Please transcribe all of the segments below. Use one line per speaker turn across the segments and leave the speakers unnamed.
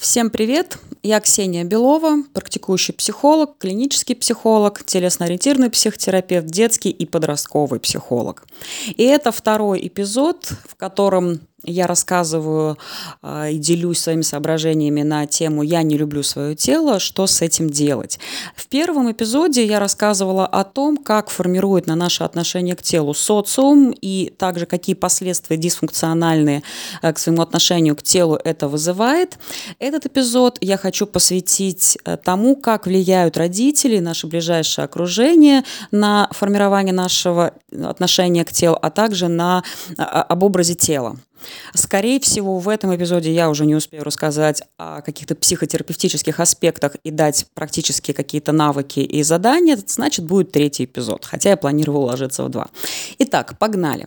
Всем привет! Я Ксения Белова, практикующий психолог, клинический психолог, телесно-ориентированный психотерапевт, детский и подростковый психолог. И это второй эпизод, в котором я рассказываю э, и делюсь своими соображениями на тему «Я не люблю свое тело. Что с этим делать?». В первом эпизоде я рассказывала о том, как формирует на наше отношение к телу социум и также какие последствия дисфункциональные э, к своему отношению к телу это вызывает. Этот эпизод я хочу посвятить э, тому, как влияют родители, наше ближайшее окружение на формирование нашего отношения к телу, а также на, а, об образе тела. Скорее всего, в этом эпизоде я уже не успею рассказать о каких-то психотерапевтических аспектах и дать практически какие-то навыки и задания. Значит, будет третий эпизод, хотя я планировала ложиться в два. Итак, погнали.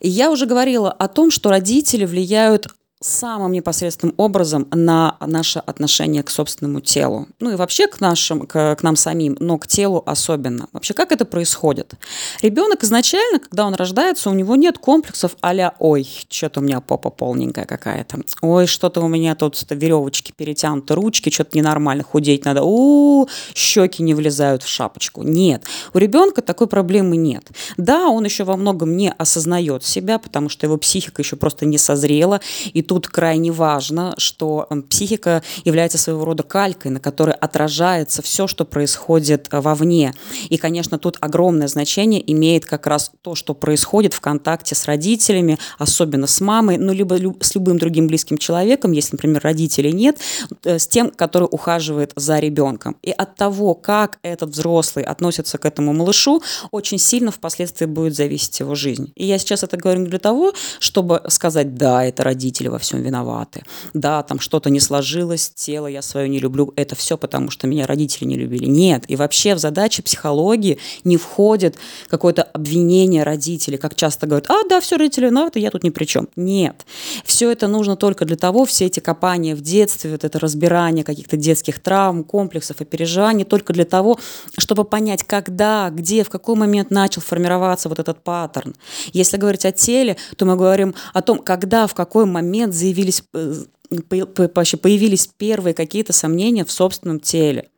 Я уже говорила о том, что родители влияют самым непосредственным образом на наше отношение к собственному телу. Ну и вообще к, нашим, к, к нам самим, но к телу особенно. Вообще, как это происходит? Ребенок изначально, когда он рождается, у него нет комплексов а «Ой, что-то у меня попа полненькая какая-то. Ой, что-то у меня тут веревочки перетянуты, ручки, что-то ненормально, худеть надо. У, -у, щеки не влезают в шапочку». Нет, у ребенка такой проблемы нет. Да, он еще во многом не осознает себя, потому что его психика еще просто не созрела, и тут крайне важно, что психика является своего рода калькой, на которой отражается все, что происходит э, вовне. И, конечно, тут огромное значение имеет как раз то, что происходит в контакте с родителями, особенно с мамой, ну, либо с любым другим близким человеком, если, например, родителей нет, э, с тем, который ухаживает за ребенком. И от того, как этот взрослый относится к этому малышу, очень сильно впоследствии будет зависеть его жизнь. И я сейчас это говорю не для того, чтобы сказать, да, это родители во всем виноваты. Да, там что-то не сложилось, тело я свое не люблю, это все потому, что меня родители не любили. Нет, и вообще в задачи психологии не входит какое-то обвинение родителей, как часто говорят, а, да, все родители виноваты, я тут ни при чем. Нет, все это нужно только для того, все эти копания в детстве, вот это разбирание каких-то детских травм, комплексов и переживаний, только для того, чтобы понять, когда, где, в какой момент начал формироваться вот этот паттерн. Если говорить о теле, то мы говорим о том, когда, в какой момент момент заявились, э, появились первые какие-то сомнения в собственном теле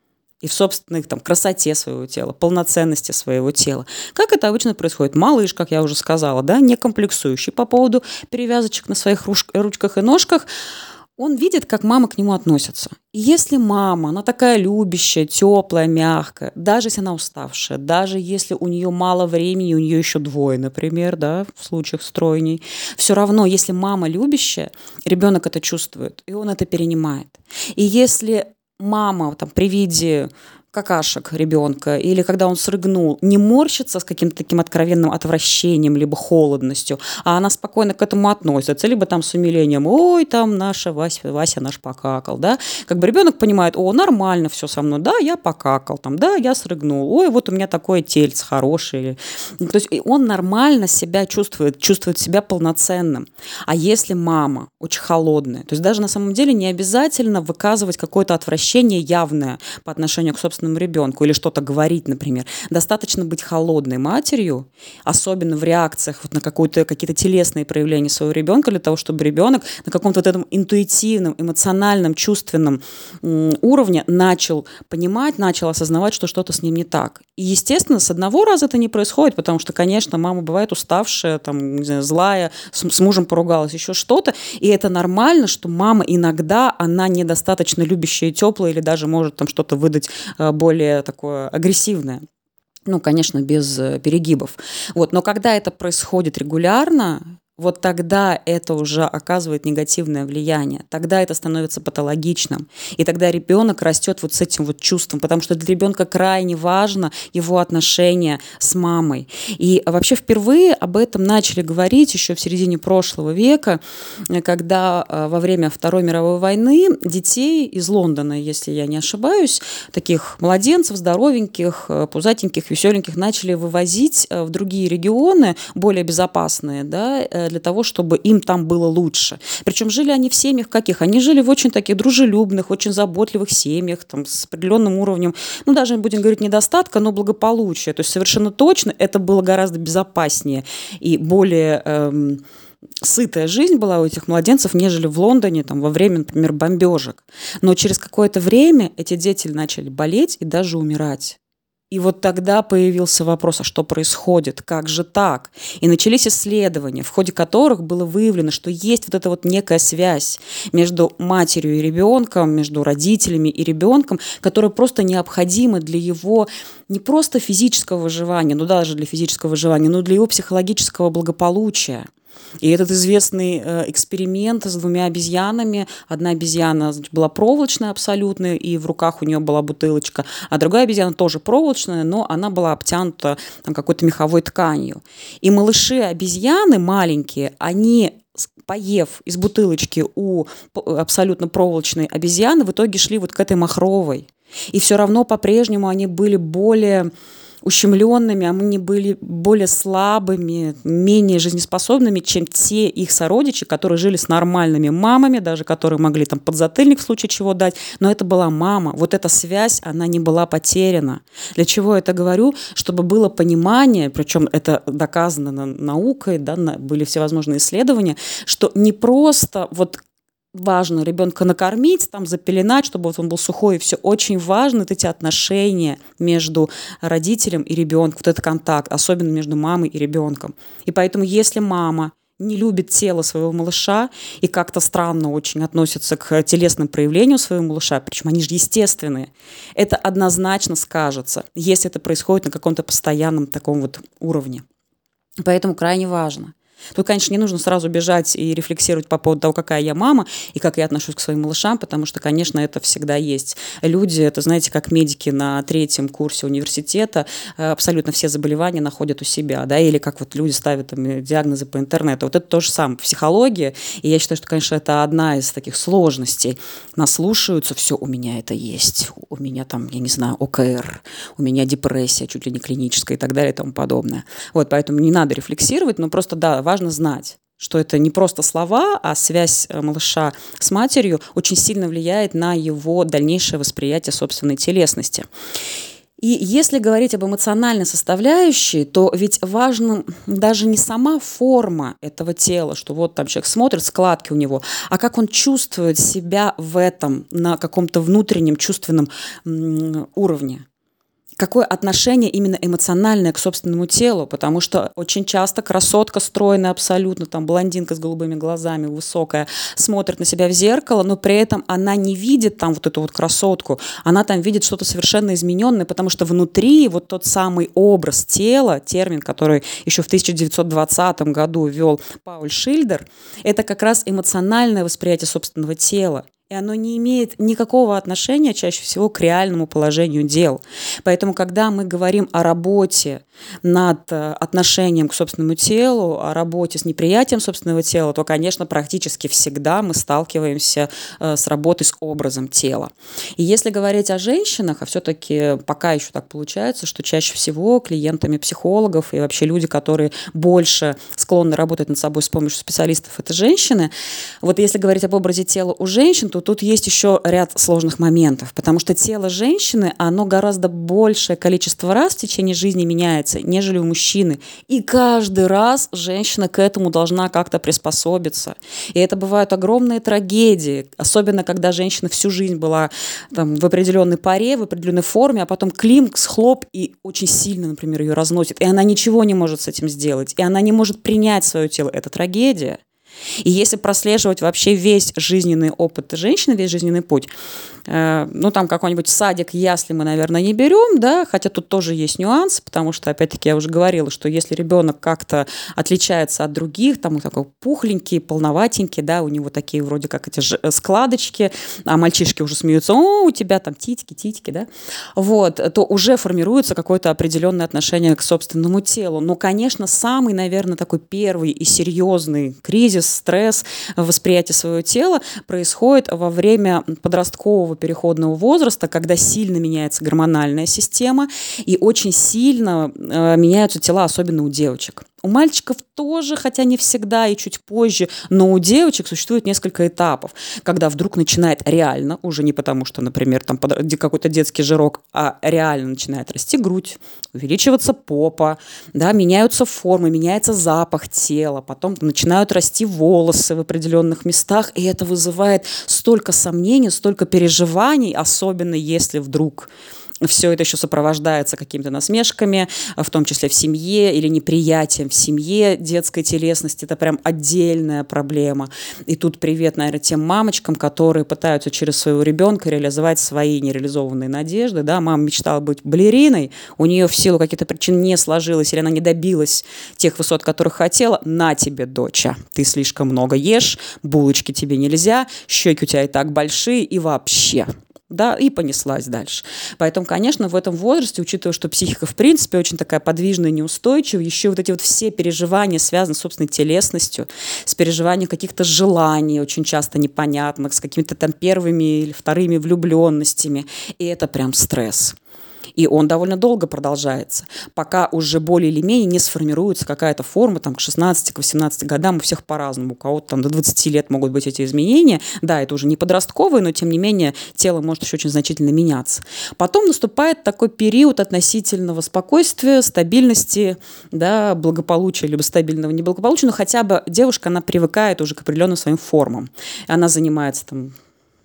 и в собственной там, красоте своего тела, полноценности своего тела. Как это обычно происходит? Малыш, как я уже сказала, да, не комплексующий по поводу перевязочек на своих ручках и ножках, он видит, как мама к нему относится. И если мама, она такая любящая, теплая, мягкая, даже если она уставшая, даже если у нее мало времени, у нее еще двое, например, да, в случаях стройней, все равно, если мама любящая, ребенок это чувствует, и он это перенимает. И если мама там, при виде какашек ребенка, или когда он срыгнул, не морщится с каким-то таким откровенным отвращением, либо холодностью, а она спокойно к этому относится, либо там с умилением, ой, там наша Вася, Вася наш покакал, да, как бы ребенок понимает, о, нормально все со мной, да, я покакал, там, да, я срыгнул, ой, вот у меня такое тельце хорошее, то есть он нормально себя чувствует, чувствует себя полноценным, а если мама очень холодная, то есть даже на самом деле не обязательно выказывать какое-то отвращение явное по отношению к собственному собственному ребенку или что-то говорить, например. Достаточно быть холодной матерью, особенно в реакциях вот на какую-то, какие-то телесные проявления своего ребенка, для того, чтобы ребенок на каком-то вот этом интуитивном, эмоциональном, чувственном уровне начал понимать, начал осознавать, что что-то с ним не так. И, естественно, с одного раза это не происходит, потому что, конечно, мама бывает уставшая, там, не знаю, злая, с, с мужем поругалась, еще что-то, и это нормально, что мама иногда, она недостаточно любящая и теплая, или даже может там что-то выдать э, более такое агрессивное. Ну, конечно, без э, перегибов. Вот. Но когда это происходит регулярно, вот тогда это уже оказывает негативное влияние, тогда это становится патологичным, и тогда ребенок растет вот с этим вот чувством, потому что для ребенка крайне важно его отношение с мамой. И вообще впервые об этом начали говорить еще в середине прошлого века, когда э, во время Второй мировой войны детей из Лондона, если я не ошибаюсь, таких младенцев, здоровеньких, э, пузатеньких, веселеньких, начали вывозить э, в другие регионы, более безопасные, да, для того, чтобы им там было лучше. Причем жили они в семьях каких? Они жили в очень таких дружелюбных, очень заботливых семьях, там, с определенным уровнем, ну, даже, будем говорить, недостатка, но благополучия. То есть совершенно точно это было гораздо безопаснее и более... Эм, сытая жизнь была у этих младенцев, нежели в Лондоне там, во время, например, бомбежек. Но через какое-то время эти дети начали болеть и даже умирать. И вот тогда появился вопрос, а что происходит, как же так? И начались исследования, в ходе которых было выявлено, что есть вот эта вот некая связь между матерью и ребенком, между родителями и ребенком, которая просто необходима для его не просто физического выживания, ну даже для физического выживания, но для его психологического благополучия. И этот известный э, эксперимент с двумя обезьянами. Одна обезьяна была проволочная абсолютно, и в руках у нее была бутылочка, а другая обезьяна тоже проволочная, но она была обтянута там, какой-то меховой тканью. И малыши обезьяны маленькие, они поев из бутылочки у абсолютно проволочной обезьяны, в итоге шли вот к этой махровой. И все равно по-прежнему они были более ущемленными, а мы были более слабыми, менее жизнеспособными, чем те их сородичи, которые жили с нормальными мамами, даже которые могли там подзатыльник в случае чего дать, но это была мама. Вот эта связь, она не была потеряна. Для чего я это говорю? Чтобы было понимание, причем это доказано наукой, да, были всевозможные исследования, что не просто вот важно ребенка накормить, там запеленать, чтобы вот он был сухой, и все очень важно вот эти отношения между родителем и ребенком, вот этот контакт, особенно между мамой и ребенком. И поэтому, если мама не любит тело своего малыша и как-то странно очень относится к телесным проявлениям своего малыша, причем они же естественные, это однозначно скажется, если это происходит на каком-то постоянном таком вот уровне. Поэтому крайне важно – Тут, конечно, не нужно сразу бежать и рефлексировать по поводу того, какая я мама и как я отношусь к своим малышам, потому что, конечно, это всегда есть. Люди, это, знаете, как медики на третьем курсе университета, э, абсолютно все заболевания находят у себя, да, или как вот люди ставят там, диагнозы по интернету. Вот это то же самое, психология, и я считаю, что, конечно, это одна из таких сложностей. Нас слушаются, все, у меня это есть, у меня там, я не знаю, ОКР, у меня депрессия, чуть ли не клиническая и так далее и тому подобное. Вот, поэтому не надо рефлексировать, но просто, да, важно знать, что это не просто слова, а связь э, малыша с матерью очень сильно влияет на его дальнейшее восприятие собственной телесности. И если говорить об эмоциональной составляющей, то ведь важно даже не сама форма этого тела, что вот там человек смотрит, складки у него, а как он чувствует себя в этом на каком-то внутреннем чувственном уровне какое отношение именно эмоциональное к собственному телу, потому что очень часто красотка стройная абсолютно, там блондинка с голубыми глазами, высокая, смотрит на себя в зеркало, но при этом она не видит там вот эту вот красотку, она там видит что-то совершенно измененное, потому что внутри вот тот самый образ тела, термин, который еще в 1920 году ввел Пауль Шильдер, это как раз эмоциональное восприятие собственного тела и оно не имеет никакого отношения чаще всего к реальному положению дел. Поэтому, когда мы говорим о работе над э, отношением к собственному телу, о работе с неприятием собственного тела, то, конечно, практически всегда мы сталкиваемся э, с работой с образом тела. И если говорить о женщинах, а все-таки пока еще так получается, что чаще всего клиентами психологов и вообще люди, которые больше склонны работать над собой с помощью специалистов, это женщины. Вот если говорить об образе тела у женщин, то тут есть еще ряд сложных моментов, потому что тело женщины, оно гораздо большее количество раз в течение жизни меняется, нежели у мужчины. И каждый раз женщина к этому должна как-то приспособиться. И это бывают огромные трагедии, особенно когда женщина всю жизнь была там, в определенной паре, в определенной форме, а потом климкс, хлоп, и очень сильно, например, ее разносит. И она ничего не может с этим сделать. И она не может принять свое тело. Это трагедия. И если прослеживать вообще весь жизненный опыт женщины, весь жизненный путь, Э, ну, там какой-нибудь садик, ясли мы, наверное, не берем, да, хотя тут тоже есть нюанс, потому что, опять-таки, я уже говорила, что если ребенок как-то отличается от других, там он такой пухленький, полноватенький, да, у него такие вроде как эти э, складочки, а мальчишки уже смеются, о, у тебя там титьки, титьки, да, вот, то уже формируется какое-то определенное отношение к собственному телу. Но, конечно, самый, наверное, такой первый и серьезный кризис, стресс, восприятие своего тела происходит во время подросткового переходного возраста, когда сильно меняется гормональная система и очень сильно э, меняются тела, особенно у девочек. У мальчиков тоже, хотя не всегда и чуть позже, но у девочек существует несколько этапов, когда вдруг начинает реально, уже не потому, что, например, там какой-то детский жирок, а реально начинает расти грудь, увеличиваться попа, да, меняются формы, меняется запах тела, потом начинают расти волосы в определенных местах, и это вызывает столько сомнений, столько переживаний, особенно если вдруг все это еще сопровождается какими-то насмешками, в том числе в семье или неприятием в семье детской телесности. Это прям отдельная проблема. И тут привет, наверное, тем мамочкам, которые пытаются через своего ребенка реализовать свои нереализованные надежды. Да, мама мечтала быть балериной, у нее в силу каких-то причин не сложилось или она не добилась тех высот, которых хотела. На тебе, доча, ты слишком много ешь, булочки тебе нельзя, щеки у тебя и так большие и вообще да, и понеслась дальше. Поэтому, конечно, в этом возрасте, учитывая, что психика, в принципе, очень такая подвижная, неустойчивая, еще вот эти вот все переживания связаны с собственной телесностью, с переживанием каких-то желаний, очень часто непонятных, с какими-то там первыми или вторыми влюбленностями, и это прям стресс. И он довольно долго продолжается, пока уже более или менее не сформируется какая-то форма, там, к 16-18 годам, у всех по-разному, у кого-то там до 20 лет могут быть эти изменения, да, это уже не подростковые, но тем не менее тело может еще очень значительно меняться. Потом наступает такой период относительного спокойствия, стабильности, да, благополучия, либо стабильного неблагополучия, но хотя бы девушка, она привыкает уже к определенным своим формам. Она занимается там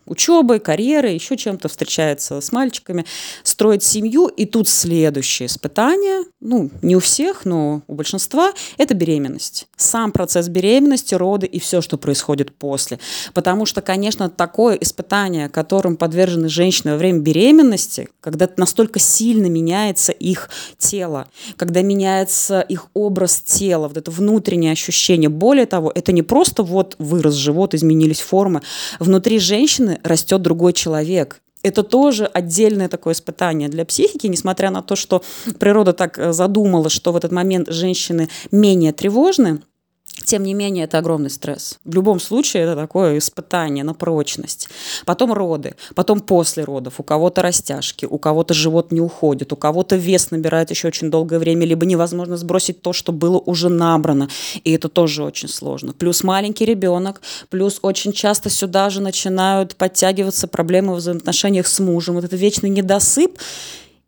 учебой, карьерой, еще чем-то, встречается с мальчиками, строит семью, и тут следующее испытание, ну, не у всех, но у большинства, это беременность. Сам процесс беременности, роды и все, что происходит после. Потому что, конечно, такое испытание, которым подвержены женщины во время беременности, когда настолько сильно меняется их тело, когда меняется их образ тела, вот это внутреннее ощущение. Более того, это не просто вот вырос живот, изменились формы. Внутри женщины растет другой человек. Это тоже отдельное такое испытание для психики, несмотря на то, что природа так э, задумала, что в этот момент женщины менее тревожны, тем не менее, это огромный стресс. В любом случае, это такое испытание на прочность. Потом роды, потом после родов. У кого-то растяжки, у кого-то живот не уходит, у кого-то вес набирает еще очень долгое время, либо невозможно сбросить то, что было уже набрано. И это тоже очень сложно. Плюс маленький ребенок, плюс очень часто сюда же начинают подтягиваться проблемы в взаимоотношениях с мужем. Вот это вечный недосып.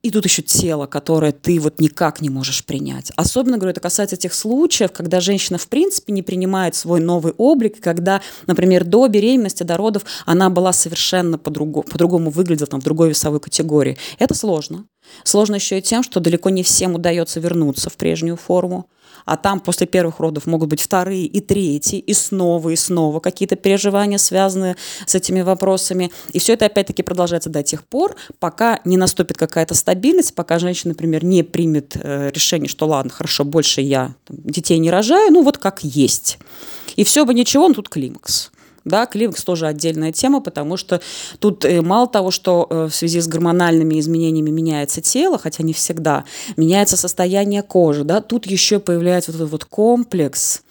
И тут еще тело, которое ты вот никак не можешь принять. Особенно, говорю, это касается тех случаев, когда женщина в принципе не принимает свой новый облик, когда, например, до беременности, до родов она была совершенно по-другому, по-другому выглядела там, в другой весовой категории. Это сложно. Сложно еще и тем, что далеко не всем удается вернуться в прежнюю форму а там после первых родов могут быть вторые и третьи, и снова, и снова какие-то переживания, связанные с этими вопросами. И все это опять-таки продолжается до тех пор, пока не наступит какая-то стабильность, пока женщина, например, не примет э, решение, что ладно, хорошо, больше я там, детей не рожаю, ну вот как есть. И все бы ничего, но тут климакс. Да, климакс тоже отдельная тема, потому что тут э, мало того, что э, в связи с гормональными изменениями меняется тело, хотя не всегда, меняется состояние кожи, да, тут еще появляется вот этот вот комплекс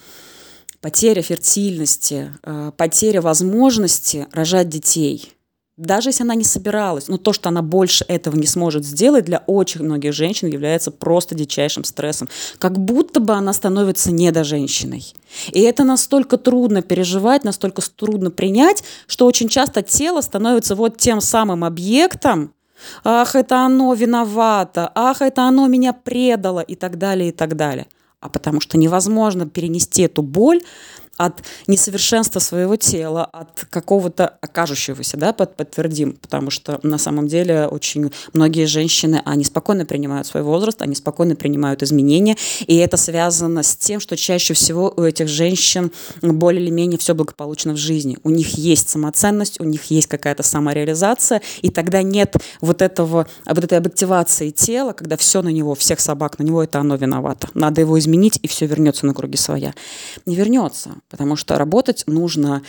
потеря фертильности, э, потеря возможности рожать детей – даже если она не собиралась, но то, что она больше этого не сможет сделать, для очень многих женщин является просто дичайшим стрессом. Как будто бы она становится недоженщиной. И это настолько трудно переживать, настолько трудно принять, что очень часто тело становится вот тем самым объектом, ах, это оно виновато, ах, это оно меня предало и так далее, и так далее. А потому что невозможно перенести эту боль от несовершенства своего тела, от какого-то окажущегося, да, под, подтвердим, потому что на самом деле очень многие женщины, они спокойно принимают свой возраст, они спокойно принимают изменения, и это связано с тем, что чаще всего у этих женщин более или менее все благополучно в жизни. У них есть самоценность, у них есть какая-то самореализация, и тогда нет вот этого, вот этой объективации тела, когда все на него, всех собак на него, это оно виновато. Надо его изменить, и все вернется на круги своя. Не вернется потому что работать нужно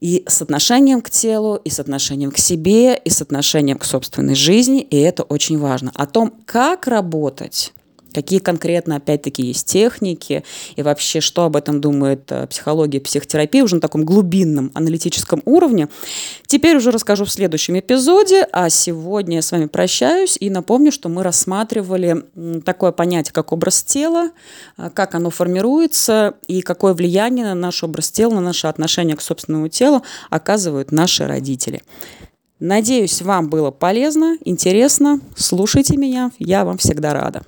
и с отношением к телу, и с отношением к себе, и с отношением к собственной жизни, и это очень важно. О том, как работать, какие конкретно, опять-таки, есть техники, и вообще, что об этом думает э, психология, психотерапия уже на таком глубинном аналитическом уровне. Теперь уже расскажу в следующем эпизоде, а сегодня я с вами прощаюсь и напомню, что мы рассматривали такое понятие, как образ тела, э, как оно формируется и какое влияние на наш образ тела, на наше отношение к собственному телу оказывают наши родители. Надеюсь, вам было полезно, интересно. Слушайте меня, я вам всегда рада.